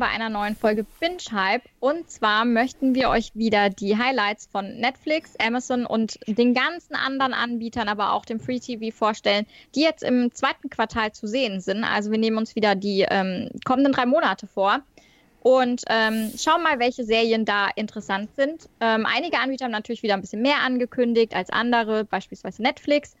bei einer neuen Folge Binge Hype. Und zwar möchten wir euch wieder die Highlights von Netflix, Amazon und den ganzen anderen Anbietern, aber auch dem Free TV vorstellen, die jetzt im zweiten Quartal zu sehen sind. Also wir nehmen uns wieder die ähm, kommenden drei Monate vor und ähm, schauen mal, welche Serien da interessant sind. Ähm, einige Anbieter haben natürlich wieder ein bisschen mehr angekündigt als andere, beispielsweise Netflix.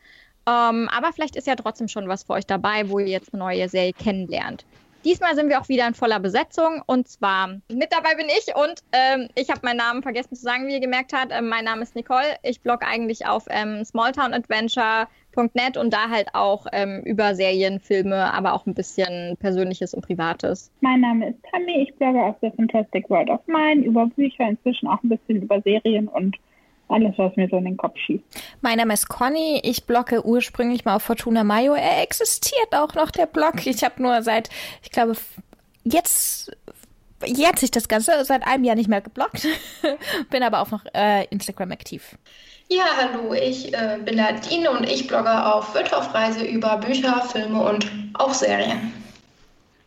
Ähm, aber vielleicht ist ja trotzdem schon was für euch dabei, wo ihr jetzt eine neue Serie kennenlernt. Diesmal sind wir auch wieder in voller Besetzung und zwar mit dabei bin ich und ähm, ich habe meinen Namen vergessen zu sagen, wie ihr gemerkt habt. Ähm, mein Name ist Nicole. Ich blogge eigentlich auf ähm, smalltownadventure.net und da halt auch ähm, über Serien, Filme, aber auch ein bisschen Persönliches und Privates. Mein Name ist Tammy. Ich blogge auf der Fantastic World of Mine über Bücher, inzwischen auch ein bisschen über Serien und alles, was mir so in den Kopf schießt. Mein Name ist Conny. Ich blogge ursprünglich mal auf Fortuna Mayo. Er existiert auch noch, der Blog. Ich habe nur seit, ich glaube, jetzt jährt sich das Ganze, seit einem Jahr nicht mehr gebloggt. bin aber auch noch äh, Instagram aktiv. Ja, hallo, ich äh, bin Nadine und ich blogge auf Wirtschaftreise über Bücher, Filme und auch Serien.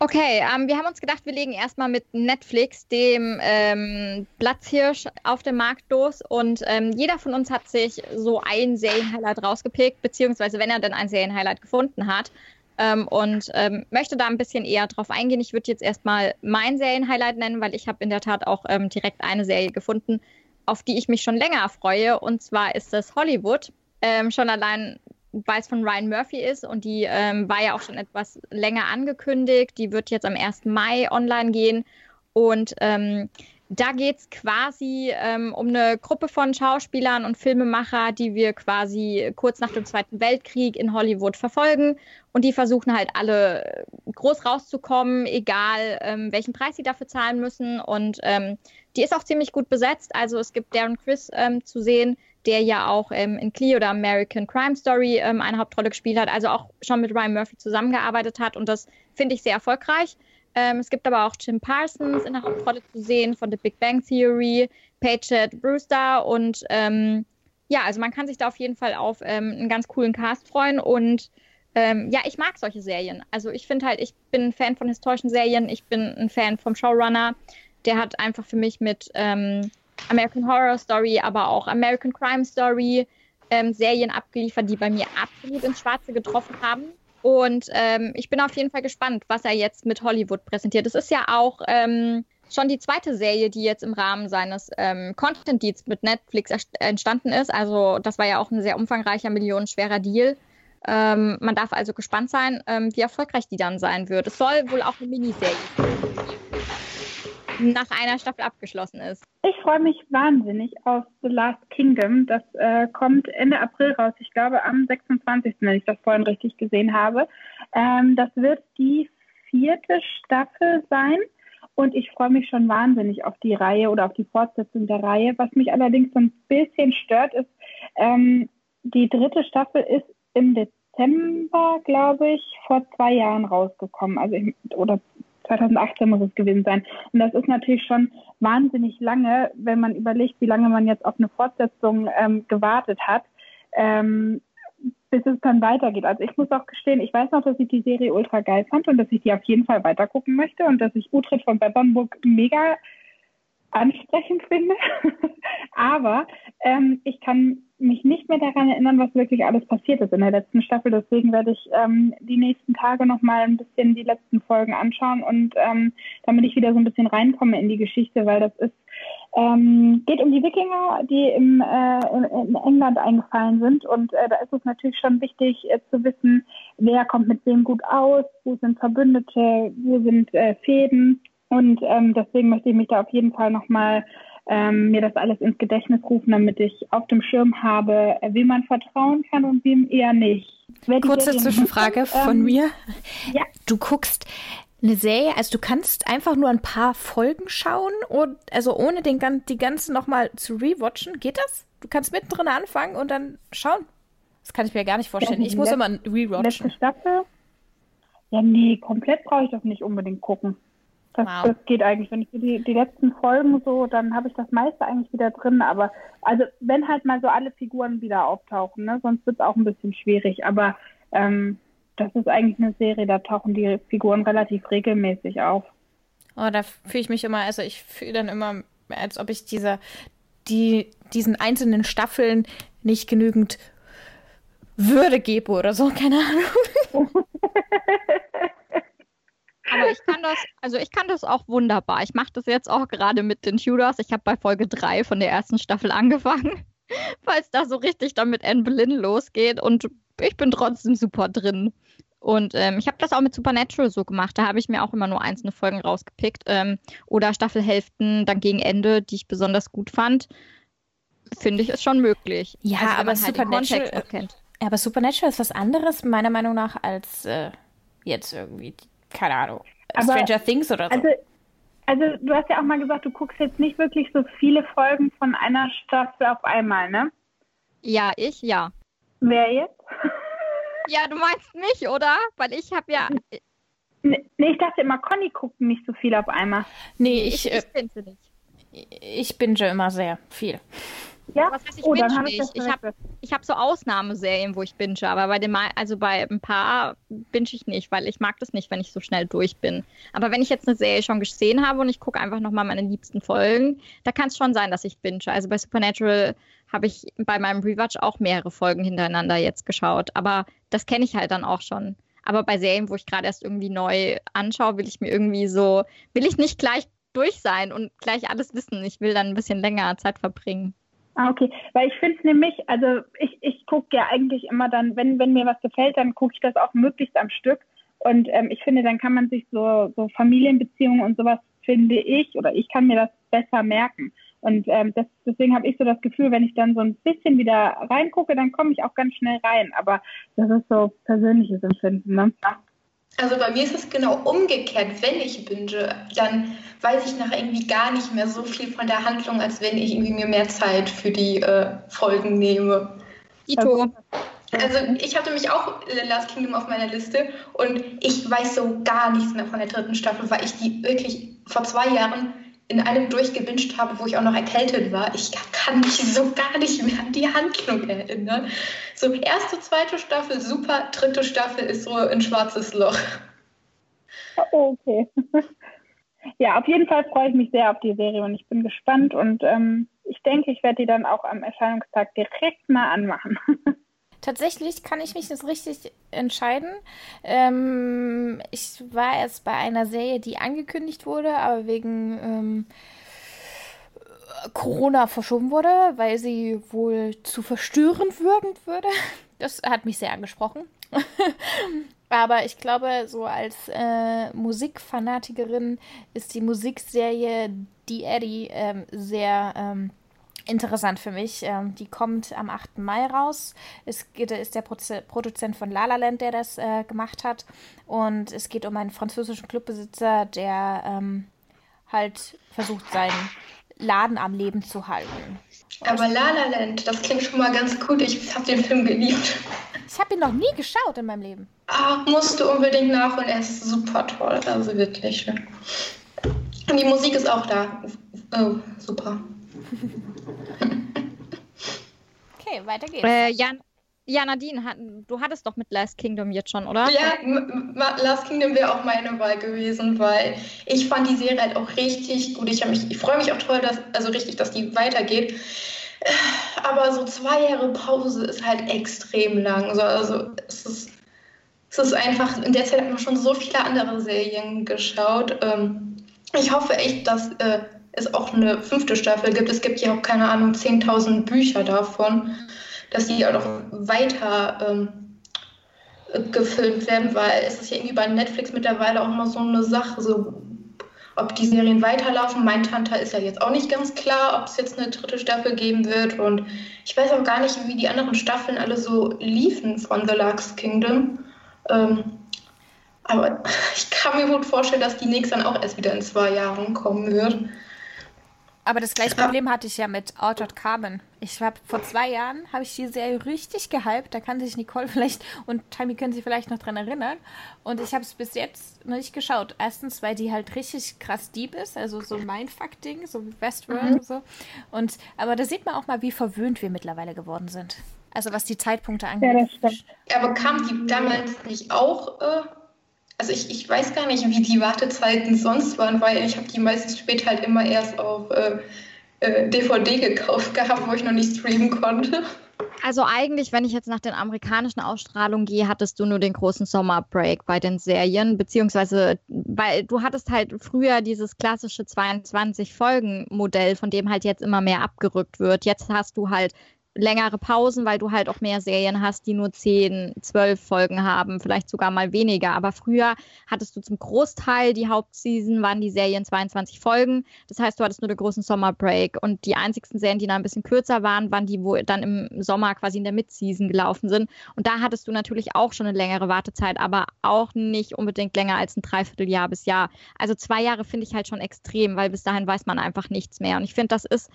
Okay, ähm, wir haben uns gedacht, wir legen erstmal mit Netflix, dem ähm, Platzhirsch, auf dem Markt los. Und ähm, jeder von uns hat sich so ein Serienhighlight rausgepickt, beziehungsweise wenn er denn ein Serienhighlight gefunden hat. Ähm, und ähm, möchte da ein bisschen eher drauf eingehen. Ich würde jetzt erstmal mein Serienhighlight nennen, weil ich habe in der Tat auch ähm, direkt eine Serie gefunden, auf die ich mich schon länger freue. Und zwar ist das Hollywood. schon allein weil es von Ryan Murphy ist und die ähm, war ja auch schon etwas länger angekündigt. Die wird jetzt am 1. Mai online gehen. Und ähm, da geht es quasi ähm, um eine Gruppe von Schauspielern und Filmemacher, die wir quasi kurz nach dem Zweiten Weltkrieg in Hollywood verfolgen. Und die versuchen halt alle groß rauszukommen, egal ähm, welchen Preis sie dafür zahlen müssen. Und ähm, die ist auch ziemlich gut besetzt. Also es gibt Darren Chris ähm, zu sehen, der ja auch ähm, in Cleo oder American Crime Story ähm, eine Hauptrolle gespielt hat, also auch schon mit Ryan Murphy zusammengearbeitet hat und das finde ich sehr erfolgreich. Ähm, es gibt aber auch Jim Parsons in der Hauptrolle zu sehen von The Big Bang Theory, Paget Brewster und ähm, ja, also man kann sich da auf jeden Fall auf ähm, einen ganz coolen Cast freuen und ähm, ja, ich mag solche Serien. Also ich finde halt, ich bin ein Fan von historischen Serien, ich bin ein Fan vom Showrunner. Der hat einfach für mich mit American Horror Story, aber auch American Crime Story ähm, Serien abgeliefert, die bei mir absolut ins Schwarze getroffen haben. Und ähm, ich bin auf jeden Fall gespannt, was er jetzt mit Hollywood präsentiert. Es ist ja auch ähm, schon die zweite Serie, die jetzt im Rahmen seines ähm, Content Deals mit Netflix entstanden ist. Also das war ja auch ein sehr umfangreicher, millionenschwerer Deal. Ähm, man darf also gespannt sein, ähm, wie erfolgreich die dann sein wird. Es soll wohl auch eine Miniserie sein nach einer Staffel abgeschlossen ist. Ich freue mich wahnsinnig auf The Last Kingdom. Das äh, kommt Ende April raus. Ich glaube am 26., wenn ich das vorhin richtig gesehen habe. Ähm, das wird die vierte Staffel sein. Und ich freue mich schon wahnsinnig auf die Reihe oder auf die Fortsetzung der Reihe. Was mich allerdings so ein bisschen stört, ist, ähm, die dritte Staffel ist im Dezember, glaube ich, vor zwei Jahren rausgekommen. Also ich, oder 2018 muss es gewesen sein. Und das ist natürlich schon wahnsinnig lange, wenn man überlegt, wie lange man jetzt auf eine Fortsetzung ähm, gewartet hat, ähm, bis es dann weitergeht. Also ich muss auch gestehen, ich weiß noch, dass ich die Serie ultra geil fand und dass ich die auf jeden Fall weitergucken möchte und dass ich Utrecht von Bebernburg mega ansprechend finde. Aber ähm, ich kann mich nicht mehr daran erinnern, was wirklich alles passiert ist in der letzten Staffel. Deswegen werde ich ähm, die nächsten Tage noch mal ein bisschen die letzten Folgen anschauen und ähm, damit ich wieder so ein bisschen reinkomme in die Geschichte, weil das ist ähm, geht um die Wikinger, die im, äh, in, in England eingefallen sind und äh, da ist es natürlich schon wichtig äh, zu wissen, wer kommt mit wem gut aus, wo sind Verbündete, wo sind äh, Fäden und ähm, deswegen möchte ich mich da auf jeden Fall nochmal ähm, mir das alles ins Gedächtnis rufen, damit ich auf dem Schirm habe, wem man vertrauen kann und wem eher nicht. Kurze Zwischenfrage ähm, von mir. Ja. Du guckst eine Serie, also du kannst einfach nur ein paar Folgen schauen und also ohne den, die ganzen nochmal zu rewatchen, geht das? Du kannst mittendrin anfangen und dann schauen. Das kann ich mir gar nicht vorstellen. Ja, ich muss immer rewatchen. Letzte Staffel? Ja, nee, komplett brauche ich das nicht unbedingt gucken. Das, wow. das geht eigentlich. Wenn ich die, die letzten Folgen so, dann habe ich das meiste eigentlich wieder drin. Aber also wenn halt mal so alle Figuren wieder auftauchen, ne? sonst wird es auch ein bisschen schwierig. Aber ähm, das ist eigentlich eine Serie, da tauchen die Figuren relativ regelmäßig auf. Oh, da fühle ich mich immer, also ich fühle dann immer, als ob ich diese, die, diesen einzelnen Staffeln nicht genügend Würde gebe oder so, keine Ahnung. Aber ich kann das, also ich kann das auch wunderbar. Ich mache das jetzt auch gerade mit den Tudors. Ich habe bei Folge 3 von der ersten Staffel angefangen, weil es da so richtig dann mit Anne Boleyn losgeht und ich bin trotzdem super drin. Und ähm, ich habe das auch mit Supernatural so gemacht. Da habe ich mir auch immer nur einzelne Folgen rausgepickt. Ähm, oder Staffelhälften dann gegen Ende, die ich besonders gut fand. Finde ich, ist schon möglich. Ja, also, aber halt Supernatural, kennt. aber Supernatural ist was anderes, meiner Meinung nach, als äh, jetzt irgendwie, keine Ahnung, aber, Stranger Things oder so. Also, also du hast ja auch mal gesagt, du guckst jetzt nicht wirklich so viele Folgen von einer Staffel auf einmal, ne? Ja, ich, ja. Wer jetzt? Ja, du meinst mich, oder? Weil ich habe ja. Nee, ich dachte immer, Conny guckt nicht so viel auf einmal. Nee, ich, ich, ich nicht. Ich binge immer sehr viel. Ja, was heißt, ich oh, binge nicht. Ich, ich habe ich hab so Ausnahmeserien, wo ich binge, aber bei den also bei ein paar binge ich nicht, weil ich mag das nicht, wenn ich so schnell durch bin. Aber wenn ich jetzt eine Serie schon gesehen habe und ich gucke einfach nochmal meine liebsten Folgen, da kann es schon sein, dass ich binge. Also bei Supernatural habe ich bei meinem Rewatch auch mehrere Folgen hintereinander jetzt geschaut. Aber das kenne ich halt dann auch schon. Aber bei Serien, wo ich gerade erst irgendwie neu anschaue, will ich mir irgendwie so, will ich nicht gleich durch sein und gleich alles wissen. Ich will dann ein bisschen länger Zeit verbringen. Ah, okay. Weil ich finde nämlich, also ich, ich gucke ja eigentlich immer dann, wenn, wenn mir was gefällt, dann gucke ich das auch möglichst am Stück. Und ähm, ich finde, dann kann man sich so, so Familienbeziehungen und sowas, finde ich, oder ich kann mir das besser merken. Und ähm, das, deswegen habe ich so das Gefühl, wenn ich dann so ein bisschen wieder reingucke, dann komme ich auch ganz schnell rein. Aber das ist so persönliches Empfinden. Ne? Also bei mir ist es genau umgekehrt. Wenn ich binge, dann weiß ich nachher irgendwie gar nicht mehr so viel von der Handlung, als wenn ich irgendwie mir mehr Zeit für die äh, Folgen nehme. Ito. Also ich hatte mich auch Last Kingdom auf meiner Liste und ich weiß so gar nichts mehr von der dritten Staffel, weil ich die wirklich vor zwei Jahren in einem durchgewünscht habe, wo ich auch noch erkältet war. Ich kann mich so gar nicht mehr an die Handlung erinnern. So, erste, zweite Staffel super, dritte Staffel ist so ein schwarzes Loch. Oh, okay. Ja, auf jeden Fall freue ich mich sehr auf die Serie und ich bin gespannt und ähm, ich denke, ich werde die dann auch am Erscheinungstag direkt mal anmachen. Tatsächlich kann ich mich nicht richtig entscheiden. Ähm, ich war erst bei einer Serie, die angekündigt wurde, aber wegen ähm, Corona verschoben wurde, weil sie wohl zu verstörend wirken würde. Das hat mich sehr angesprochen. aber ich glaube, so als äh, Musikfanatikerin ist die Musikserie Die Eddie ähm, sehr ähm, interessant für mich. Ähm, die kommt am 8. Mai raus. Es geht, ist der Produzent von La La Land, der das äh, gemacht hat. Und es geht um einen französischen Clubbesitzer, der ähm, halt versucht, seinen Laden am Leben zu halten. Aber La La Land, das klingt schon mal ganz gut. Ich habe den Film geliebt. Ich habe ihn noch nie geschaut in meinem Leben. Ah, musst du unbedingt nach und er ist super toll. Also wirklich. Und die Musik ist auch da. Oh, super. Okay, weiter geht's. Äh, Jan, ja, Nadine, hat, du hattest doch mit Last Kingdom jetzt schon, oder? Ja, Last Kingdom wäre auch meine Wahl gewesen, weil ich fand die Serie halt auch richtig gut. Ich, ich freue mich auch toll, dass, also richtig, dass die weitergeht. Aber so zwei Jahre Pause ist halt extrem lang. So, also es ist, es ist einfach, in der Zeit hat man schon so viele andere Serien geschaut. Ähm, ich hoffe echt, dass äh, es auch eine fünfte Staffel gibt. Es gibt ja auch, keine Ahnung, 10.000 Bücher davon, dass die auch noch weiter ähm, gefilmt werden, weil es ist ja irgendwie bei Netflix mittlerweile auch immer so eine Sache, so ob die Serien weiterlaufen. Mein Tante ist ja jetzt auch nicht ganz klar, ob es jetzt eine dritte Staffel geben wird. Und ich weiß auch gar nicht, wie die anderen Staffeln alle so liefen von The Lux Kingdom. Ähm, aber ich kann mir gut vorstellen, dass die nächste dann auch erst wieder in zwei Jahren kommen wird. Aber das gleiche Problem hatte ich ja mit Altered Carbon. Ich habe vor zwei Jahren habe ich die Serie richtig gehypt. Da kann sich Nicole vielleicht und Tammy können sich vielleicht noch dran erinnern. Und ich habe es bis jetzt noch nicht geschaut. Erstens, weil die halt richtig krass deep ist, also so ein Mindfuck-Ding, so wie Westworld mhm. und so. Und aber da sieht man auch mal, wie verwöhnt wir mittlerweile geworden sind. Also was die Zeitpunkte angeht. Ja, aber kam die damals nicht auch äh, also ich, ich weiß gar nicht, wie die Wartezeiten sonst waren, weil ich habe die meistens später halt immer erst auf äh, äh, DVD gekauft gehabt, wo ich noch nicht streamen konnte. Also eigentlich, wenn ich jetzt nach den amerikanischen Ausstrahlungen gehe, hattest du nur den großen Sommerbreak bei den Serien, beziehungsweise weil du hattest halt früher dieses klassische 22 Folgen Modell, von dem halt jetzt immer mehr abgerückt wird. Jetzt hast du halt längere Pausen, weil du halt auch mehr Serien hast, die nur 10, 12 Folgen haben, vielleicht sogar mal weniger. Aber früher hattest du zum Großteil die Hauptseason, waren die Serien 22 Folgen. Das heißt, du hattest nur den großen Sommerbreak. Und die einzigsten Serien, die da ein bisschen kürzer waren, waren die, wo dann im Sommer quasi in der Midseason gelaufen sind. Und da hattest du natürlich auch schon eine längere Wartezeit, aber auch nicht unbedingt länger als ein Dreivierteljahr bis Jahr. Also zwei Jahre finde ich halt schon extrem, weil bis dahin weiß man einfach nichts mehr. Und ich finde, das ist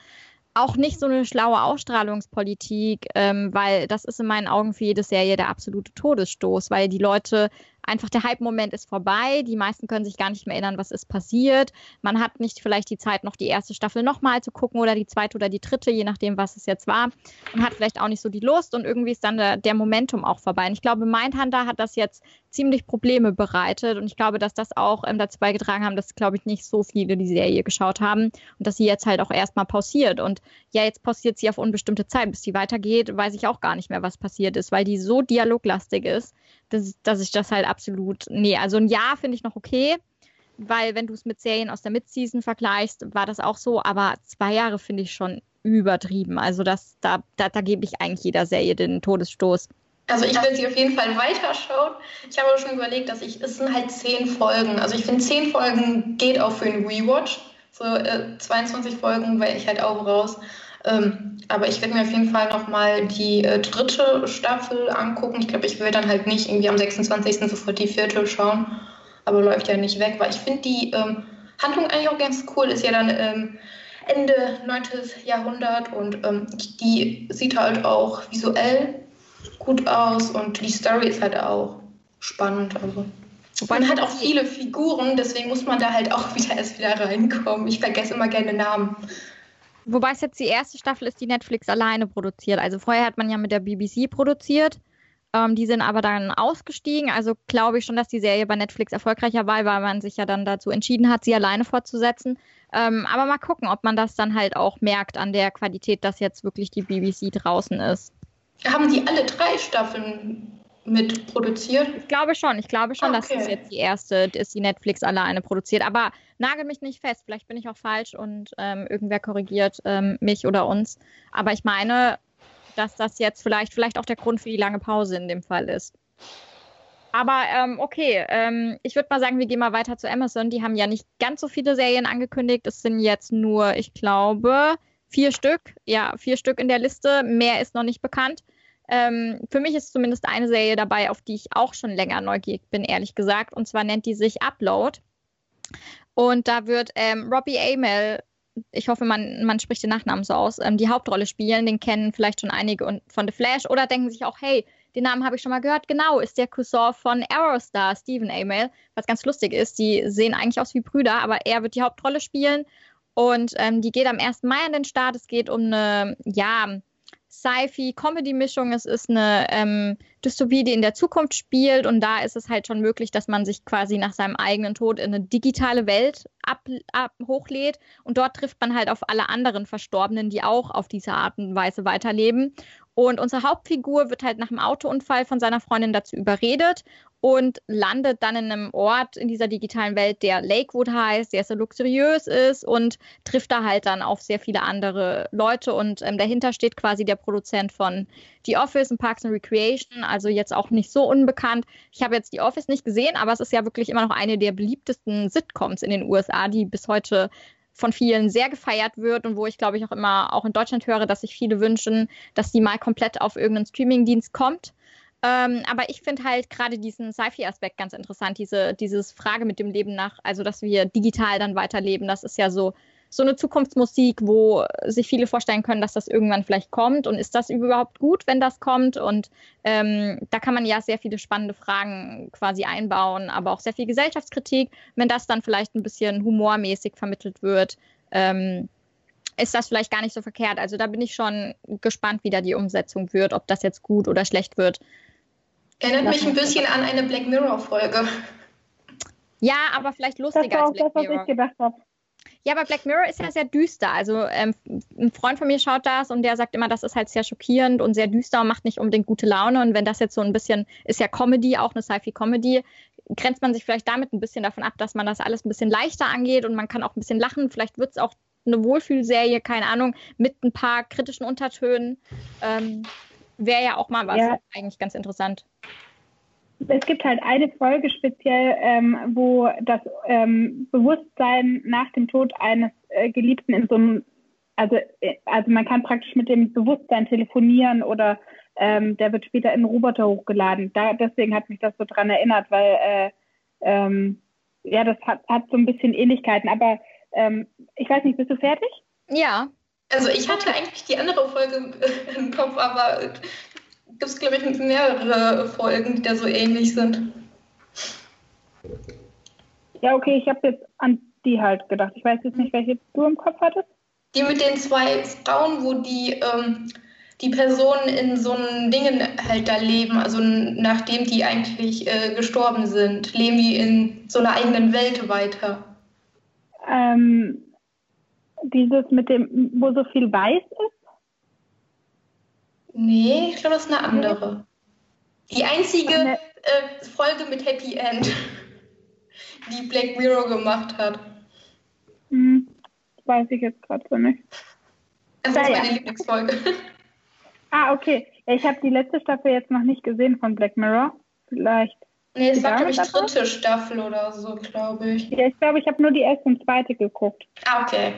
auch nicht so eine schlaue Ausstrahlungspolitik, ähm, weil das ist in meinen Augen für jede Serie der absolute Todesstoß, weil die Leute einfach der Hype-Moment ist vorbei. Die meisten können sich gar nicht mehr erinnern, was ist passiert. Man hat nicht vielleicht die Zeit, noch die erste Staffel nochmal zu gucken oder die zweite oder die dritte, je nachdem, was es jetzt war. Und hat vielleicht auch nicht so die Lust und irgendwie ist dann der, der Momentum auch vorbei. Und ich glaube, Mindhunter hat das jetzt ziemlich Probleme bereitet und ich glaube, dass das auch ähm, dazu beigetragen haben, dass, glaube ich, nicht so viele die Serie geschaut haben und dass sie jetzt halt auch erstmal pausiert. Und ja, jetzt pausiert sie auf unbestimmte Zeit. Bis sie weitergeht, weiß ich auch gar nicht mehr, was passiert ist, weil die so dialoglastig ist, dass, dass ich das halt absolut, nee, also ein Jahr finde ich noch okay, weil wenn du es mit Serien aus der Midseason vergleichst, war das auch so, aber zwei Jahre finde ich schon übertrieben. Also das, da, da, da gebe ich eigentlich jeder Serie den Todesstoß. Also ich will sie auf jeden Fall weiterschauen. Ich habe aber schon überlegt, dass ich, es sind halt zehn Folgen. Also ich finde, zehn Folgen geht auch für einen Rewatch. So äh, 22 Folgen wäre ich halt auch raus. Ähm, aber ich werde mir auf jeden Fall nochmal die äh, dritte Staffel angucken. Ich glaube, ich will dann halt nicht irgendwie am 26. sofort die vierte schauen. Aber läuft ja nicht weg, weil ich finde die ähm, Handlung eigentlich auch ganz cool. Ist ja dann ähm, Ende 9. Jahrhundert und ähm, die sieht halt auch visuell gut aus und die Story ist halt auch spannend. Also. Man hat auch viele Figuren, deswegen muss man da halt auch wieder erst wieder reinkommen. Ich vergesse immer gerne Namen. Wobei es jetzt die erste Staffel ist, die Netflix alleine produziert. Also vorher hat man ja mit der BBC produziert. Ähm, die sind aber dann ausgestiegen. Also glaube ich schon, dass die Serie bei Netflix erfolgreicher war, weil man sich ja dann dazu entschieden hat, sie alleine fortzusetzen. Ähm, aber mal gucken, ob man das dann halt auch merkt an der Qualität, dass jetzt wirklich die BBC draußen ist. Haben die alle drei Staffeln mitproduziert? Ich glaube schon. Ich glaube schon, okay. dass das jetzt die erste ist, die Netflix alleine produziert. Aber nagel mich nicht fest. Vielleicht bin ich auch falsch und ähm, irgendwer korrigiert ähm, mich oder uns. Aber ich meine, dass das jetzt vielleicht, vielleicht auch der Grund für die lange Pause in dem Fall ist. Aber ähm, okay, ähm, ich würde mal sagen, wir gehen mal weiter zu Amazon. Die haben ja nicht ganz so viele Serien angekündigt. Es sind jetzt nur, ich glaube, vier Stück. Ja, vier Stück in der Liste. Mehr ist noch nicht bekannt. Ähm, für mich ist zumindest eine Serie dabei, auf die ich auch schon länger neugierig bin, ehrlich gesagt. Und zwar nennt die sich Upload. Und da wird ähm, Robbie Amell, ich hoffe, man, man spricht den Nachnamen so aus, ähm, die Hauptrolle spielen. Den kennen vielleicht schon einige von The Flash oder denken sich auch, hey, den Namen habe ich schon mal gehört. Genau, ist der Cousin von Aerostar, Stephen Amell. Was ganz lustig ist, die sehen eigentlich aus wie Brüder, aber er wird die Hauptrolle spielen. Und ähm, die geht am 1. Mai an den Start. Es geht um eine, ja, Sci-Fi-Comedy-Mischung. Es ist eine ähm, Dystopie, die in der Zukunft spielt und da ist es halt schon möglich, dass man sich quasi nach seinem eigenen Tod in eine digitale Welt ab, ab, hochlädt und dort trifft man halt auf alle anderen Verstorbenen, die auch auf diese Art und Weise weiterleben. Und unsere Hauptfigur wird halt nach einem Autounfall von seiner Freundin dazu überredet und landet dann in einem Ort in dieser digitalen Welt, der Lakewood heißt, der sehr luxuriös ist und trifft da halt dann auf sehr viele andere Leute. Und ähm, dahinter steht quasi der Produzent von The Office und Parks and Recreation, also jetzt auch nicht so unbekannt. Ich habe jetzt The Office nicht gesehen, aber es ist ja wirklich immer noch eine der beliebtesten Sitcoms in den USA, die bis heute von vielen sehr gefeiert wird und wo ich glaube ich auch immer auch in Deutschland höre, dass sich viele wünschen, dass die mal komplett auf irgendeinen Streamingdienst kommt. Ähm, aber ich finde halt gerade diesen Sci-Fi-Aspekt ganz interessant, diese dieses Frage mit dem Leben nach, also dass wir digital dann weiterleben. Das ist ja so, so eine Zukunftsmusik, wo sich viele vorstellen können, dass das irgendwann vielleicht kommt. Und ist das überhaupt gut, wenn das kommt? Und ähm, da kann man ja sehr viele spannende Fragen quasi einbauen, aber auch sehr viel Gesellschaftskritik. Wenn das dann vielleicht ein bisschen humormäßig vermittelt wird, ähm, ist das vielleicht gar nicht so verkehrt. Also da bin ich schon gespannt, wie da die Umsetzung wird, ob das jetzt gut oder schlecht wird. Erinnert mich ein bisschen an eine Black Mirror-Folge. Ja, aber vielleicht lustiger das war auch als Black das, was ich gedacht habe. Ja, aber Black Mirror ist ja sehr düster. Also ähm, ein Freund von mir schaut das und der sagt immer, das ist halt sehr schockierend und sehr düster und macht nicht unbedingt gute Laune. Und wenn das jetzt so ein bisschen, ist ja Comedy, auch eine Sci-Fi-Comedy, grenzt man sich vielleicht damit ein bisschen davon ab, dass man das alles ein bisschen leichter angeht und man kann auch ein bisschen lachen. Vielleicht wird es auch eine Wohlfühlserie, keine Ahnung, mit ein paar kritischen Untertönen. Ähm, Wäre ja auch mal was, ja. eigentlich ganz interessant es gibt halt eine Folge speziell, ähm, wo das ähm, Bewusstsein nach dem Tod eines äh, Geliebten in so einem, also, äh, also man kann praktisch mit dem Bewusstsein telefonieren oder ähm, der wird später in einen Roboter hochgeladen. Da, deswegen hat mich das so dran erinnert, weil äh, ähm, ja, das hat, hat so ein bisschen Ähnlichkeiten. Aber ähm, ich weiß nicht, bist du fertig? Ja. Also ich hatte eigentlich die andere Folge im Kopf, aber gibt es, glaube ich, mehrere Folgen, die da so ähnlich sind. Ja, okay, ich habe jetzt an die halt gedacht. Ich weiß jetzt nicht, welche du im Kopf hattest. Die mit den zwei Frauen, wo die, ähm, die Personen in so einem Dingen halt da leben, also nachdem die eigentlich äh, gestorben sind, leben die in so einer eigenen Welt weiter. Ähm, dieses mit dem, wo so viel weiß ist? Nee, ich glaube, das ist eine andere. Die einzige äh, Folge mit Happy End, die Black Mirror gemacht hat. Hm, weiß ich jetzt gerade so nicht. Das ist meine Lieblingsfolge. Ah, okay. ich habe die letzte Staffel jetzt noch nicht gesehen von Black Mirror. Vielleicht. Nee, es war, glaube ich, dritte Staffel oder so, glaube ich. Ja, ich glaube, ich habe nur die erste und zweite geguckt. Ah, okay.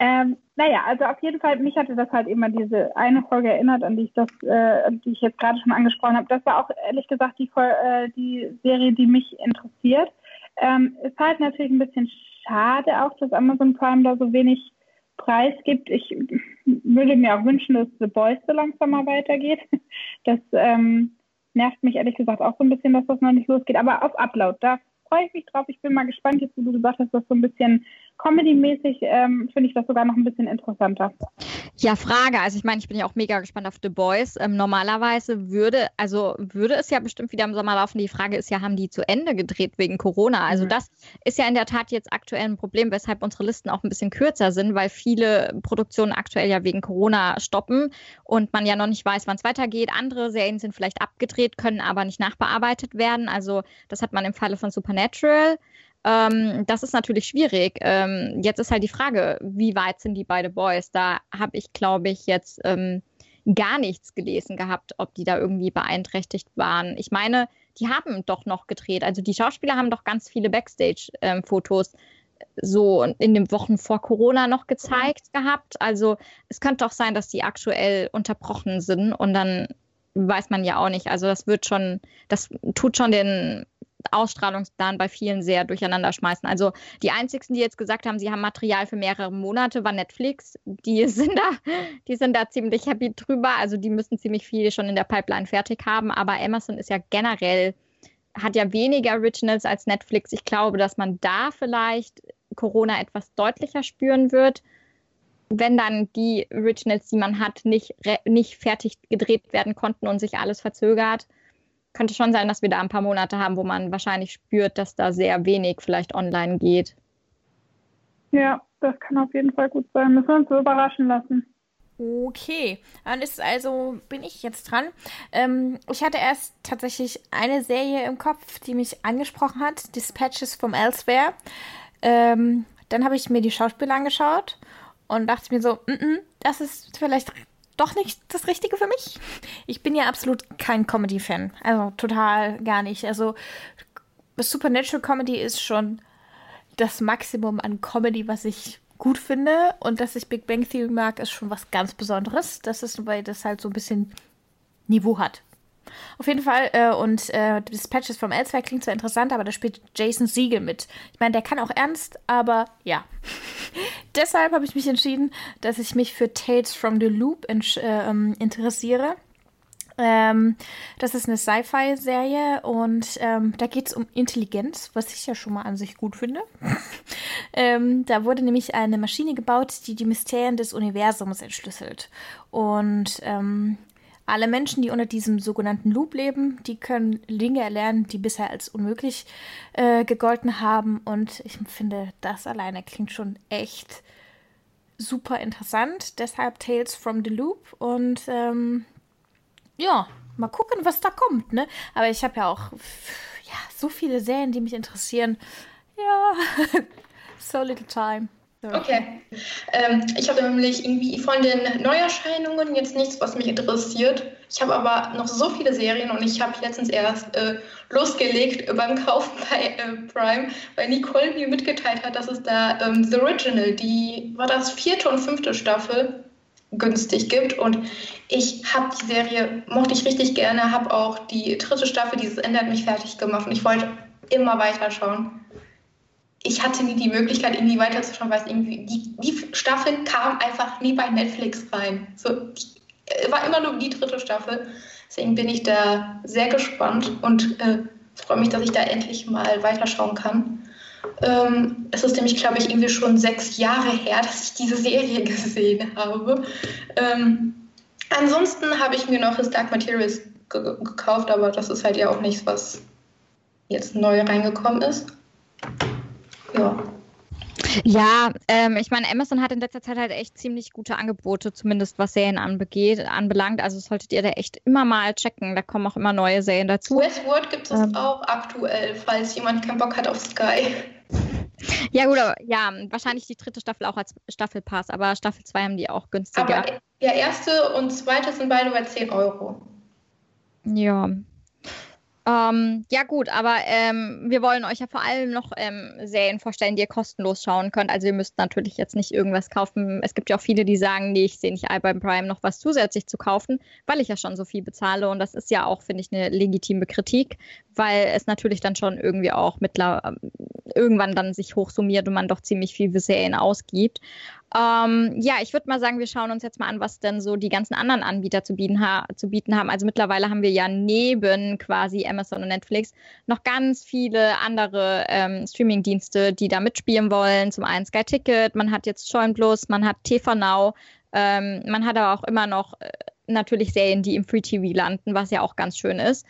Ähm, naja, also auf jeden Fall, mich hatte das halt immer diese eine Folge erinnert, an die ich das, äh, die ich jetzt gerade schon angesprochen habe. Das war auch ehrlich gesagt die, äh, die Serie, die mich interessiert. Ähm, ist halt natürlich ein bisschen schade auch, dass Amazon Prime da so wenig Preis gibt. Ich würde mir auch wünschen, dass The Boys so langsam mal weitergeht. Das ähm, nervt mich ehrlich gesagt auch so ein bisschen, dass das noch nicht losgeht. Aber auf Upload, da freue ich mich drauf. Ich bin mal gespannt, jetzt wo du gesagt hast, dass so ein bisschen Comedy-mäßig ähm, finde ich das sogar noch ein bisschen interessanter. Ja, Frage. Also ich meine, ich bin ja auch mega gespannt auf The Boys. Ähm, normalerweise würde, also würde es ja bestimmt wieder im Sommer laufen. Die Frage ist ja, haben die zu Ende gedreht wegen Corona? Also mhm. das ist ja in der Tat jetzt aktuell ein Problem, weshalb unsere Listen auch ein bisschen kürzer sind, weil viele Produktionen aktuell ja wegen Corona stoppen und man ja noch nicht weiß, wann es weitergeht. Andere Serien sind vielleicht abgedreht, können aber nicht nachbearbeitet werden. Also das hat man im Falle von Supernatural. Ähm, das ist natürlich schwierig. Ähm, jetzt ist halt die Frage, wie weit sind die beide Boys? Da habe ich, glaube ich, jetzt ähm, gar nichts gelesen gehabt, ob die da irgendwie beeinträchtigt waren. Ich meine, die haben doch noch gedreht. Also die Schauspieler haben doch ganz viele Backstage-Fotos so in den Wochen vor Corona noch gezeigt gehabt. Also es könnte doch sein, dass die aktuell unterbrochen sind und dann weiß man ja auch nicht. Also das wird schon, das tut schon den Ausstrahlungsplan bei vielen sehr durcheinander schmeißen. Also die einzigsten, die jetzt gesagt haben, sie haben Material für mehrere Monate, war Netflix. Die sind da, die sind da ziemlich happy drüber. Also die müssen ziemlich viel schon in der Pipeline fertig haben. Aber Amazon ist ja generell, hat ja weniger Originals als Netflix. Ich glaube, dass man da vielleicht Corona etwas deutlicher spüren wird wenn dann die Originals, die man hat, nicht, nicht fertig gedreht werden konnten und sich alles verzögert könnte schon sein, dass wir da ein paar Monate haben, wo man wahrscheinlich spürt, dass da sehr wenig vielleicht online geht. Ja, das kann auf jeden Fall gut sein. Müssen wir uns so überraschen lassen. Okay, dann ist also, bin ich jetzt dran. Ähm, ich hatte erst tatsächlich eine Serie im Kopf, die mich angesprochen hat, Dispatches from Elsewhere. Ähm, dann habe ich mir die Schauspieler angeschaut und dachte mir so, mm -mm, das ist vielleicht doch nicht das Richtige für mich. Ich bin ja absolut kein Comedy-Fan. Also total gar nicht. Also Supernatural Comedy ist schon das Maximum an Comedy, was ich gut finde. Und dass ich Big Bang Theory mag, ist schon was ganz Besonderes. Das ist, weil das halt so ein bisschen Niveau hat. Auf jeden Fall, äh, und äh, Dispatches from Elsewhere klingt zwar interessant, aber da spielt Jason Siegel mit. Ich meine, der kann auch ernst, aber ja. Deshalb habe ich mich entschieden, dass ich mich für Tales from the Loop in, äh, ähm, interessiere. Ähm, das ist eine Sci-Fi-Serie und ähm, da geht es um Intelligenz, was ich ja schon mal an sich gut finde. ähm, da wurde nämlich eine Maschine gebaut, die die Mysterien des Universums entschlüsselt. Und ähm, alle Menschen, die unter diesem sogenannten Loop leben, die können Dinge erlernen, die bisher als unmöglich äh, gegolten haben. Und ich finde, das alleine klingt schon echt super interessant. Deshalb Tales from the Loop. Und ähm, ja, mal gucken, was da kommt. Ne? Aber ich habe ja auch ja, so viele Serien, die mich interessieren. Ja, so little time. Okay. Ähm, ich habe nämlich irgendwie von den Neuerscheinungen jetzt nichts, was mich interessiert. Ich habe aber noch so viele Serien und ich habe letztens erst äh, losgelegt beim Kaufen bei äh, Prime, weil Nicole mir mitgeteilt hat, dass es da ähm, The Original, die war das vierte und fünfte Staffel, günstig gibt. Und ich habe die Serie, mochte ich richtig gerne, habe auch die dritte Staffel, dieses Ende hat mich fertig gemacht und ich wollte immer weiterschauen ich hatte nie die Möglichkeit, irgendwie weiterzuschauen, weil es irgendwie, die, die Staffeln kamen einfach nie bei Netflix rein. So, die, äh, war immer nur die dritte Staffel. Deswegen bin ich da sehr gespannt und äh, freue mich, dass ich da endlich mal weiterschauen kann. Ähm, es ist nämlich, glaube ich, irgendwie schon sechs Jahre her, dass ich diese Serie gesehen habe. Ähm, ansonsten habe ich mir noch His Dark Materials ge gekauft, aber das ist halt ja auch nichts, was jetzt neu reingekommen ist. Ja. Ja, ähm, ich meine, Amazon hat in letzter Zeit halt echt ziemlich gute Angebote, zumindest was Serien anbegeht, anbelangt. Also solltet ihr da echt immer mal checken. Da kommen auch immer neue Serien dazu. Westworld gibt es ähm. auch aktuell, falls jemand keinen Bock hat auf Sky. Ja, gut, aber ja, wahrscheinlich die dritte Staffel auch als Staffelpass, aber Staffel 2 haben die auch günstiger. Aber ja, erste und zweite sind beide bei 10 Euro. Ja, ähm, ja gut, aber ähm, wir wollen euch ja vor allem noch ähm, Serien vorstellen, die ihr kostenlos schauen könnt. Also ihr müsst natürlich jetzt nicht irgendwas kaufen. Es gibt ja auch viele, die sagen, nee, ich sehe nicht beim Prime noch was zusätzlich zu kaufen, weil ich ja schon so viel bezahle. Und das ist ja auch, finde ich, eine legitime Kritik, weil es natürlich dann schon irgendwie auch mittler irgendwann dann sich hochsummiert und man doch ziemlich viel für Serien ausgibt. Ähm, ja, ich würde mal sagen, wir schauen uns jetzt mal an, was denn so die ganzen anderen Anbieter zu bieten, zu bieten haben. Also mittlerweile haben wir ja neben quasi Amazon und Netflix noch ganz viele andere ähm, Streaming-Dienste, die da mitspielen wollen. Zum einen Sky Ticket, man hat jetzt Join Plus, man hat TV Now, ähm, man hat aber auch immer noch äh, natürlich Serien, die im Free TV landen, was ja auch ganz schön ist.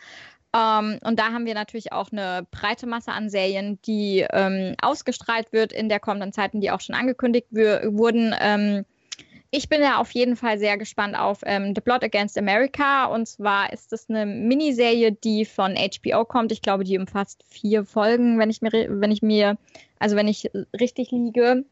Ähm, und da haben wir natürlich auch eine breite Masse an Serien, die ähm, ausgestrahlt wird in der kommenden Zeiten, die auch schon angekündigt wurden. Ähm, ich bin ja auf jeden Fall sehr gespannt auf ähm, The Plot Against America. Und zwar ist es eine Miniserie, die von HBO kommt. Ich glaube, die umfasst vier Folgen, wenn ich mir, wenn ich mir, also wenn ich richtig liege.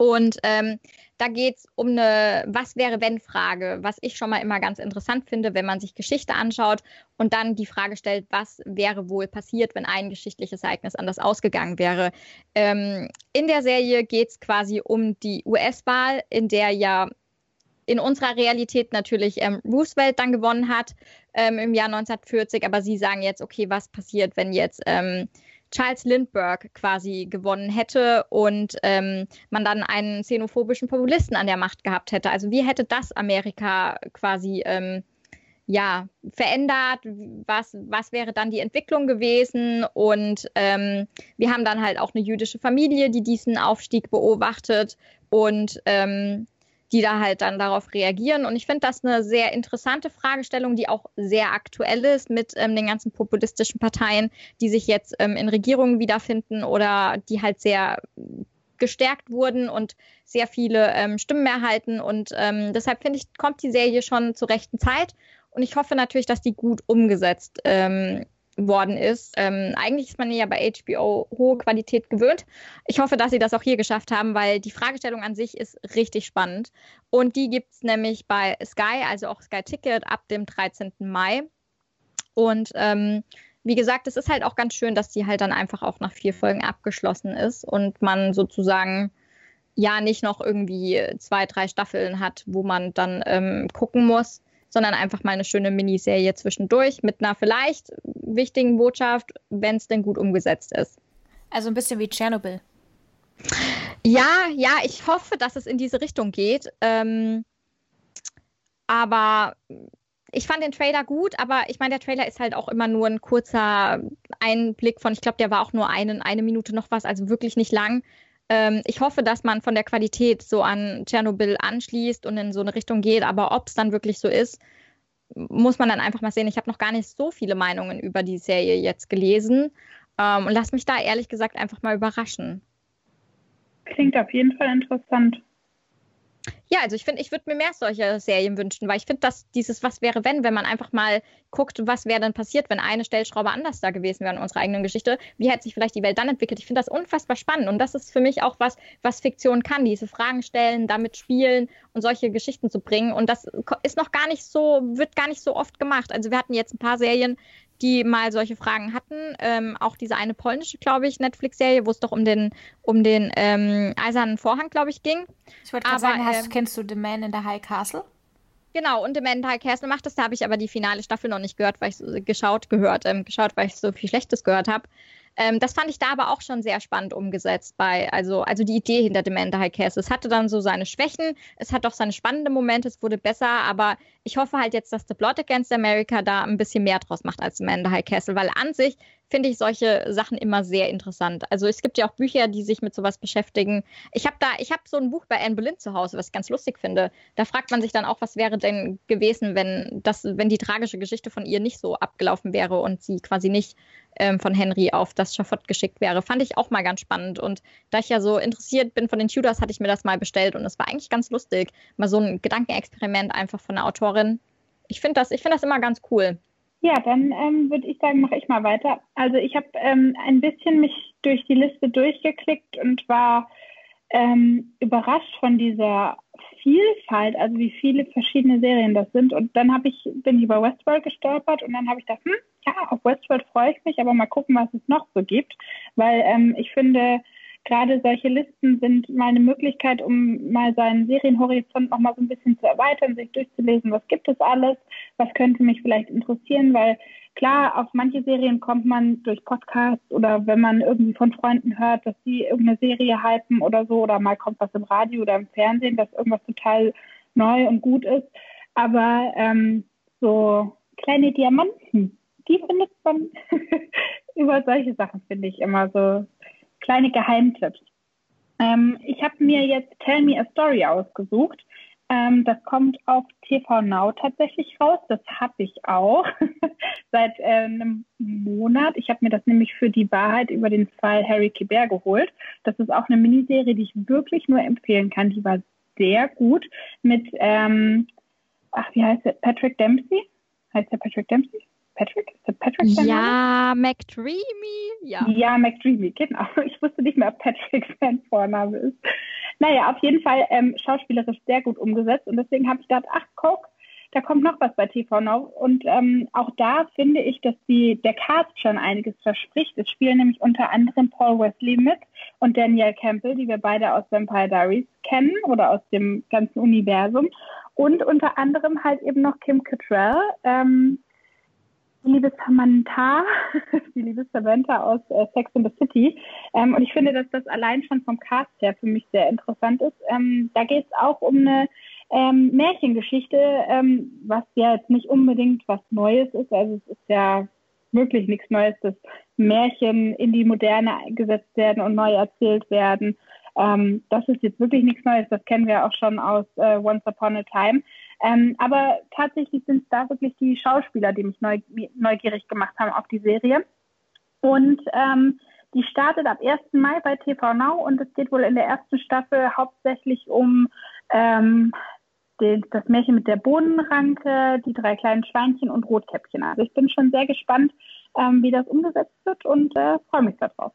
Und ähm, da geht es um eine Was wäre wenn Frage, was ich schon mal immer ganz interessant finde, wenn man sich Geschichte anschaut und dann die Frage stellt, was wäre wohl passiert, wenn ein geschichtliches Ereignis anders ausgegangen wäre. Ähm, in der Serie geht es quasi um die US-Wahl, in der ja in unserer Realität natürlich ähm, Roosevelt dann gewonnen hat ähm, im Jahr 1940, aber Sie sagen jetzt, okay, was passiert, wenn jetzt ähm, Charles Lindbergh quasi gewonnen hätte und ähm, man dann einen xenophobischen Populisten an der Macht gehabt hätte. Also wie hätte das Amerika quasi ähm, ja, verändert? Was, was wäre dann die Entwicklung gewesen? Und ähm, wir haben dann halt auch eine jüdische Familie, die diesen Aufstieg beobachtet und ähm, die da halt dann darauf reagieren. Und ich finde das eine sehr interessante Fragestellung, die auch sehr aktuell ist mit ähm, den ganzen populistischen Parteien, die sich jetzt ähm, in Regierungen wiederfinden oder die halt sehr gestärkt wurden und sehr viele ähm, Stimmen erhalten. Und ähm, deshalb finde ich, kommt die Serie schon zur rechten Zeit. Und ich hoffe natürlich, dass die gut umgesetzt ähm, worden ist. Ähm, eigentlich ist man ja bei HBO hohe Qualität gewöhnt. Ich hoffe, dass sie das auch hier geschafft haben, weil die Fragestellung an sich ist richtig spannend. Und die gibt es nämlich bei Sky, also auch Sky Ticket, ab dem 13. Mai. Und ähm, wie gesagt, es ist halt auch ganz schön, dass die halt dann einfach auch nach vier Folgen abgeschlossen ist und man sozusagen ja nicht noch irgendwie zwei, drei Staffeln hat, wo man dann ähm, gucken muss sondern einfach mal eine schöne Miniserie zwischendurch mit einer vielleicht wichtigen Botschaft, wenn es denn gut umgesetzt ist. Also ein bisschen wie Tschernobyl. Ja, ja, ich hoffe, dass es in diese Richtung geht. Ähm, aber ich fand den Trailer gut, aber ich meine, der Trailer ist halt auch immer nur ein kurzer Einblick von, ich glaube, der war auch nur einen, eine Minute noch was, also wirklich nicht lang. Ähm, ich hoffe, dass man von der Qualität so an Tschernobyl anschließt und in so eine Richtung geht, aber ob es dann wirklich so ist, muss man dann einfach mal sehen. Ich habe noch gar nicht so viele Meinungen über die Serie jetzt gelesen ähm, und lass mich da ehrlich gesagt einfach mal überraschen. Klingt auf jeden Fall interessant. Ja, also ich finde, ich würde mir mehr solche Serien wünschen, weil ich finde, dass dieses Was wäre, wenn, wenn man einfach mal guckt, was wäre denn passiert, wenn eine Stellschraube anders da gewesen wäre in unserer eigenen Geschichte, wie hätte sich vielleicht die Welt dann entwickelt? Ich finde das unfassbar spannend und das ist für mich auch was, was Fiktion kann, diese Fragen stellen, damit spielen und solche Geschichten zu bringen und das ist noch gar nicht so, wird gar nicht so oft gemacht. Also wir hatten jetzt ein paar Serien, die mal solche Fragen hatten. Ähm, auch diese eine polnische, glaube ich, Netflix-Serie, wo es doch um den, um den ähm, eisernen Vorhang, glaube ich, ging. Ich wollte gerade sagen, hast, ähm, kennst du The Man in the High Castle? Genau, und The Man in the High Castle macht das. Da habe ich aber die finale Staffel noch nicht gehört, weil ich so, geschaut, gehört, ähm, geschaut, weil ich so viel Schlechtes gehört habe. Ähm, das fand ich da aber auch schon sehr spannend umgesetzt bei, also, also die Idee hinter Demanda High Castle. Es hatte dann so seine Schwächen, es hat auch seine spannenden Momente, es wurde besser, aber ich hoffe halt jetzt, dass The Blood Against America da ein bisschen mehr draus macht als Demanda High Castle, weil an sich finde ich solche Sachen immer sehr interessant. Also es gibt ja auch Bücher, die sich mit sowas beschäftigen. Ich habe da, ich habe so ein Buch bei Anne Boleyn zu Hause, was ich ganz lustig finde. Da fragt man sich dann auch, was wäre denn gewesen, wenn das, wenn die tragische Geschichte von ihr nicht so abgelaufen wäre und sie quasi nicht ähm, von Henry auf das Schafott geschickt wäre. Fand ich auch mal ganz spannend. Und da ich ja so interessiert bin von den Tudors, hatte ich mir das mal bestellt und es war eigentlich ganz lustig. Mal so ein Gedankenexperiment einfach von der Autorin. Ich finde das, ich finde das immer ganz cool. Ja, dann ähm, würde ich sagen, mache ich mal weiter. Also ich habe ähm, ein bisschen mich durch die Liste durchgeklickt und war ähm, überrascht von dieser Vielfalt, also wie viele verschiedene Serien das sind. Und dann habe ich, bin ich über Westworld gestolpert und dann habe ich gedacht, hm, ja, auf Westworld freue ich mich, aber mal gucken, was es noch so gibt. Weil ähm, ich finde, gerade solche Listen sind mal eine Möglichkeit, um mal seinen Serienhorizont noch mal so ein bisschen zu erweitern, sich durchzulesen, was gibt es alles, was könnte mich vielleicht interessieren, weil klar, auf manche Serien kommt man durch Podcasts oder wenn man irgendwie von Freunden hört, dass sie irgendeine Serie hypen oder so oder mal kommt was im Radio oder im Fernsehen, dass irgendwas total neu und gut ist. Aber ähm, so kleine Diamanten, die findet man über solche Sachen, finde ich immer so kleine Geheimtipps. Ähm, ich habe mir jetzt Tell Me a Story ausgesucht. Ähm, das kommt auf TV Now tatsächlich raus. Das habe ich auch seit äh, einem Monat. Ich habe mir das nämlich für die Wahrheit über den Fall Harry Kibert geholt. Das ist auch eine Miniserie, die ich wirklich nur empfehlen kann. Die war sehr gut mit, ähm, ach, wie heißt der? Patrick Dempsey? Heißt der Patrick Dempsey? Patrick? Ist der Patrick Ja, McDreamy. Ja. ja, McDreamy, genau. Ich wusste nicht mehr, ob Patrick sein Vorname ist. Naja, auf jeden Fall ähm, schauspielerisch sehr gut umgesetzt und deswegen habe ich gedacht, ach guck, da kommt noch was bei TV Now. Und ähm, auch da finde ich, dass die, der Cast schon einiges verspricht. Es spielen nämlich unter anderem Paul Wesley mit und Danielle Campbell, die wir beide aus Vampire Diaries kennen oder aus dem ganzen Universum. Und unter anderem halt eben noch Kim Cattrall, ähm, die liebe Samantha, die liebe Samantha aus äh, Sex in the City. Ähm, und ich finde, dass das allein schon vom Cast her für mich sehr interessant ist. Ähm, da geht es auch um eine ähm, Märchengeschichte, ähm, was ja jetzt nicht unbedingt was Neues ist. Also es ist ja wirklich nichts Neues, dass Märchen in die Moderne gesetzt werden und neu erzählt werden. Ähm, das ist jetzt wirklich nichts Neues. Das kennen wir auch schon aus äh, Once Upon a Time. Ähm, aber tatsächlich sind es da wirklich die Schauspieler, die mich neugierig gemacht haben auf die Serie. Und ähm, die startet ab 1. Mai bei TV Now und es geht wohl in der ersten Staffel hauptsächlich um ähm, den, das Märchen mit der Bohnenranke, die drei kleinen Schweinchen und Rotkäppchen. Also ich bin schon sehr gespannt, ähm, wie das umgesetzt wird und äh, freue mich darauf.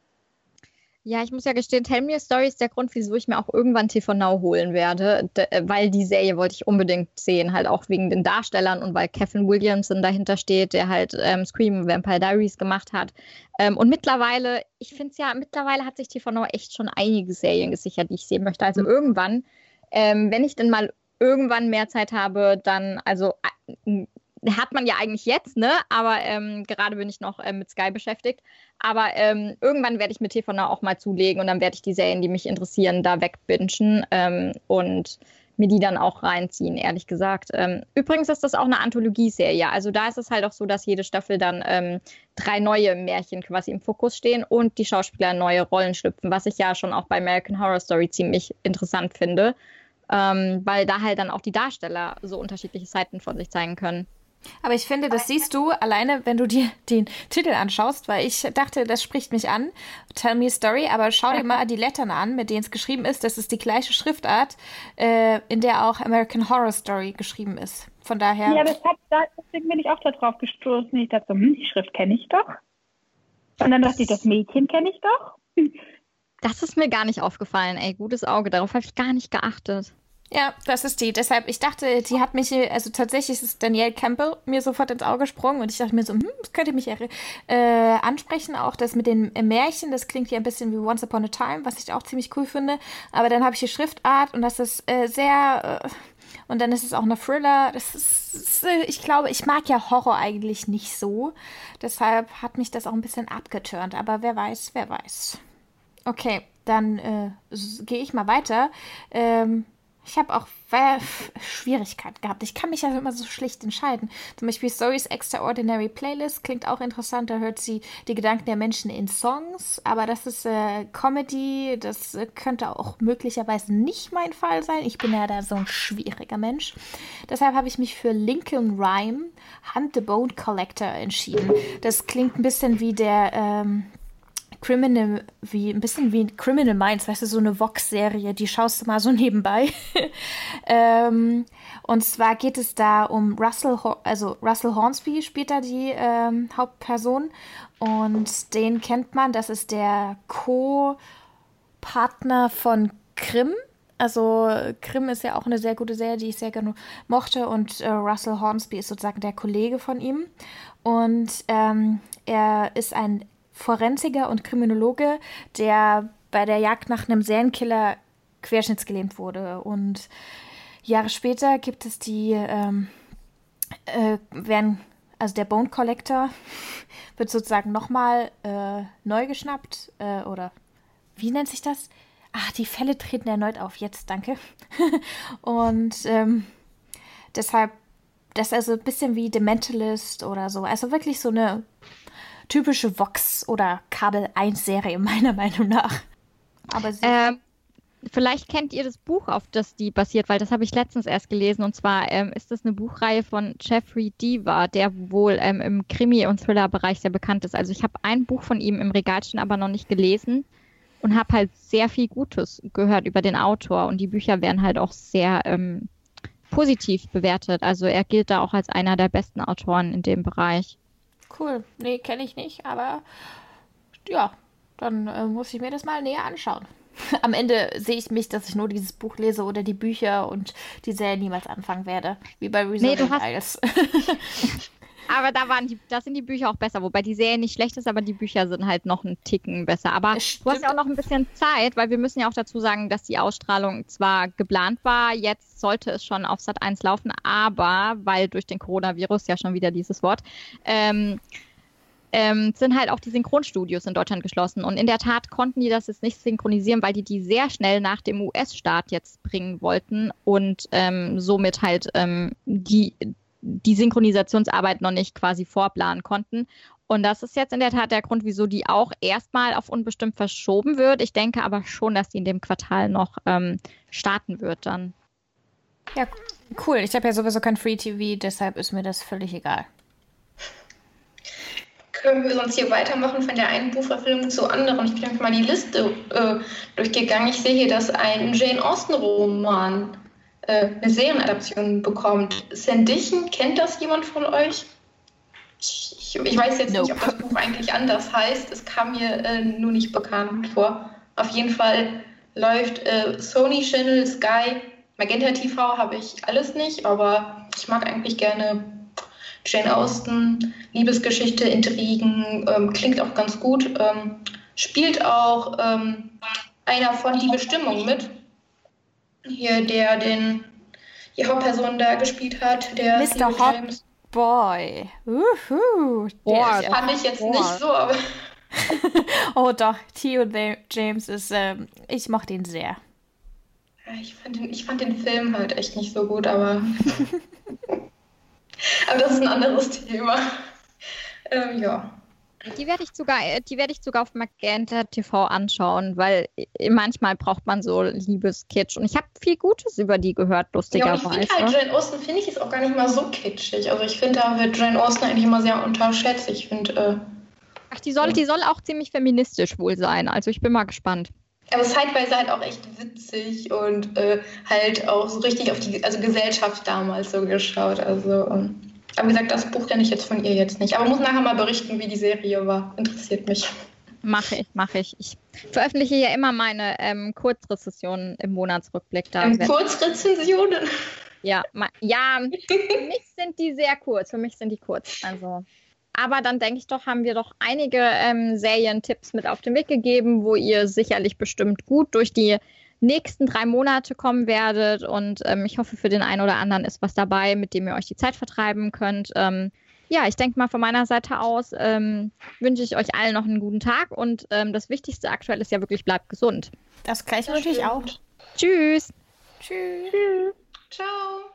Ja, ich muss ja gestehen, Tell Me a Story ist der Grund, wieso ich mir auch irgendwann TV Now holen werde, äh, weil die Serie wollte ich unbedingt sehen, halt auch wegen den Darstellern und weil Kevin Williamson dahinter steht, der halt ähm, Scream Vampire Diaries gemacht hat. Ähm, und mittlerweile, ich finde es ja, mittlerweile hat sich TV Now echt schon einige Serien gesichert, die ich sehen möchte. Also mhm. irgendwann, ähm, wenn ich denn mal irgendwann mehr Zeit habe, dann, also äh, hat man ja eigentlich jetzt, ne? Aber ähm, gerade bin ich noch äh, mit Sky beschäftigt. Aber ähm, irgendwann werde ich mit TV auch mal zulegen und dann werde ich die Serien, die mich interessieren, da wegbingen ähm, und mir die dann auch reinziehen, ehrlich gesagt. Ähm, übrigens ist das auch eine Anthologieserie. Also da ist es halt auch so, dass jede Staffel dann ähm, drei neue Märchen quasi im Fokus stehen und die Schauspieler neue Rollen schlüpfen, was ich ja schon auch bei American Horror Story ziemlich interessant finde. Ähm, weil da halt dann auch die Darsteller so unterschiedliche Seiten von sich zeigen können. Aber ich finde, das siehst du alleine, wenn du dir den Titel anschaust, weil ich dachte, das spricht mich an. Tell me a story, aber schau dir mal die Lettern an, mit denen es geschrieben ist. Das ist die gleiche Schriftart, äh, in der auch American Horror Story geschrieben ist. Von daher. Ja, das hat, deswegen bin ich auch darauf gestoßen. Ich dachte so, hm, die Schrift kenne ich doch. Und dann dachte ich, das Mädchen kenne ich doch. Das ist mir gar nicht aufgefallen, ey. Gutes Auge. Darauf habe ich gar nicht geachtet. Ja, das ist die. Deshalb, ich dachte, die hat mich, also tatsächlich ist Danielle Campbell mir sofort ins Auge gesprungen und ich dachte mir so, hm, das könnte mich äh, ansprechen. Auch das mit den Märchen, das klingt ja ein bisschen wie Once Upon a Time, was ich auch ziemlich cool finde. Aber dann habe ich die Schriftart und das ist äh, sehr. Äh, und dann ist es auch eine Thriller. Das ist, ist, äh, ich glaube, ich mag ja Horror eigentlich nicht so. Deshalb hat mich das auch ein bisschen abgeturnt. Aber wer weiß, wer weiß. Okay, dann äh, gehe ich mal weiter. Ähm, ich habe auch Schwierigkeiten gehabt. Ich kann mich ja immer so schlicht entscheiden. Zum Beispiel Stories Extraordinary Playlist klingt auch interessant. Da hört sie die Gedanken der Menschen in Songs. Aber das ist äh, Comedy. Das äh, könnte auch möglicherweise nicht mein Fall sein. Ich bin ja da so ein schwieriger Mensch. Deshalb habe ich mich für Lincoln Rhyme, Hunt the Bone Collector entschieden. Das klingt ein bisschen wie der. Ähm, Criminal, wie ein bisschen wie Criminal Minds, weißt du, so eine Vox-Serie, die schaust du mal so nebenbei. ähm, und zwar geht es da um Russell, also Russell Hornsby spielt da die ähm, Hauptperson und den kennt man, das ist der Co-Partner von Grimm. Also Grimm ist ja auch eine sehr gute Serie, die ich sehr gerne mochte und äh, Russell Hornsby ist sozusagen der Kollege von ihm und ähm, er ist ein Forensiker und Kriminologe, der bei der Jagd nach einem Serienkiller querschnittsgelähmt wurde. Und Jahre später gibt es die, ähm, äh, werden, also der Bone Collector wird sozusagen nochmal äh, neu geschnappt äh, oder wie nennt sich das? Ach, die Fälle treten erneut auf. Jetzt, danke. und ähm, deshalb, das ist also ein bisschen wie The Mentalist oder so. Also wirklich so eine typische Vox- oder Kabel 1-Serie, meiner Meinung nach. Aber ähm, vielleicht kennt ihr das Buch, auf das die basiert, weil das habe ich letztens erst gelesen. Und zwar ähm, ist das eine Buchreihe von Jeffrey Deaver, der wohl ähm, im Krimi- und Thriller-Bereich sehr bekannt ist. Also ich habe ein Buch von ihm im Regal stehen, aber noch nicht gelesen und habe halt sehr viel Gutes gehört über den Autor. Und die Bücher werden halt auch sehr ähm, positiv bewertet. Also er gilt da auch als einer der besten Autoren in dem Bereich. Cool. Nee, kenne ich nicht, aber ja, dann äh, muss ich mir das mal näher anschauen. Am Ende sehe ich mich, dass ich nur dieses Buch lese oder die Bücher und die Serie niemals anfangen werde. Wie bei Reason nee, Isles. aber da waren die, da sind die Bücher auch besser, wobei die Serie nicht schlecht ist, aber die Bücher sind halt noch einen Ticken besser. Aber du hast ja auch noch ein bisschen Zeit, weil wir müssen ja auch dazu sagen, dass die Ausstrahlung zwar geplant war, jetzt sollte es schon auf Sat 1 laufen, aber weil durch den Coronavirus ja schon wieder dieses Wort, ähm, ähm, sind halt auch die Synchronstudios in Deutschland geschlossen. Und in der Tat konnten die das jetzt nicht synchronisieren, weil die die sehr schnell nach dem US-Start jetzt bringen wollten und ähm, somit halt ähm, die, die Synchronisationsarbeit noch nicht quasi vorplanen konnten. Und das ist jetzt in der Tat der Grund, wieso die auch erstmal auf unbestimmt verschoben wird. Ich denke aber schon, dass die in dem Quartal noch ähm, starten wird dann. Ja, cool. Ich habe ja sowieso kein Free TV, deshalb ist mir das völlig egal. Können wir sonst hier weitermachen von der einen Buchverfilmung zur anderen? Ich bin mal die Liste äh, durchgegangen. Ich sehe hier, dass ein Jane Austen-Roman äh, eine Serienadaption bekommt. Sandichen, kennt das jemand von euch? Ich, ich, ich weiß jetzt nope. nicht, ob das Buch eigentlich anders heißt. Es kam mir äh, nur nicht bekannt vor. Auf jeden Fall läuft äh, Sony Channel, Sky, Magenta TV habe ich alles nicht, aber ich mag eigentlich gerne Jane Austen, Liebesgeschichte, Intrigen, ähm, klingt auch ganz gut. Ähm, spielt auch ähm, einer von Die Bestimmung mit hier, der den die Hauptperson da gespielt hat, der Mr. Hot James. Boy. Uhu, Boah, das fand ich jetzt Boah. nicht so, aber. oh doch, Theo James ist, ähm, ich mochte ihn sehr. Ich fand, den, ich fand den Film halt echt nicht so gut, aber. aber das ist ein anderes Thema. Ähm, ja. Die werde ich sogar, äh, die werde ich sogar auf Magenta TV anschauen, weil äh, manchmal braucht man so Liebeskitsch. Und ich habe viel Gutes über die gehört, lustigerweise. Ja, ich finde halt, Jane Austen finde ich ist auch gar nicht mal so kitschig. Also ich finde, da wird Jane Austen eigentlich immer sehr unterschätzt. Ich finde. Äh, Ach, die soll, die soll auch ziemlich feministisch wohl sein. Also ich bin mal gespannt. Aber zeitweise halt auch echt witzig und äh, halt auch so richtig auf die also Gesellschaft damals so geschaut. Also. Ähm, aber wie gesagt, das Buch kenne ich jetzt von ihr jetzt nicht. Aber muss nachher mal berichten, wie die Serie war. Interessiert mich. Mache ich, mache ich. Ich veröffentliche ja immer meine ähm, Kurzrezensionen im Monatsrückblick. Da ähm, Kurzrezensionen? Ja, ja, für mich sind die sehr kurz. Für mich sind die kurz. Also. Aber dann denke ich doch, haben wir doch einige ähm, Serientipps mit auf den Weg gegeben, wo ihr sicherlich bestimmt gut durch die nächsten drei Monate kommen werdet. Und ähm, ich hoffe, für den einen oder anderen ist was dabei, mit dem ihr euch die Zeit vertreiben könnt. Ähm, ja, ich denke mal von meiner Seite aus ähm, wünsche ich euch allen noch einen guten Tag und ähm, das Wichtigste aktuell ist ja wirklich, bleibt gesund. Das gleiche wünsche ich auch. Tschüss. Tschüss. Tschüss. Ciao.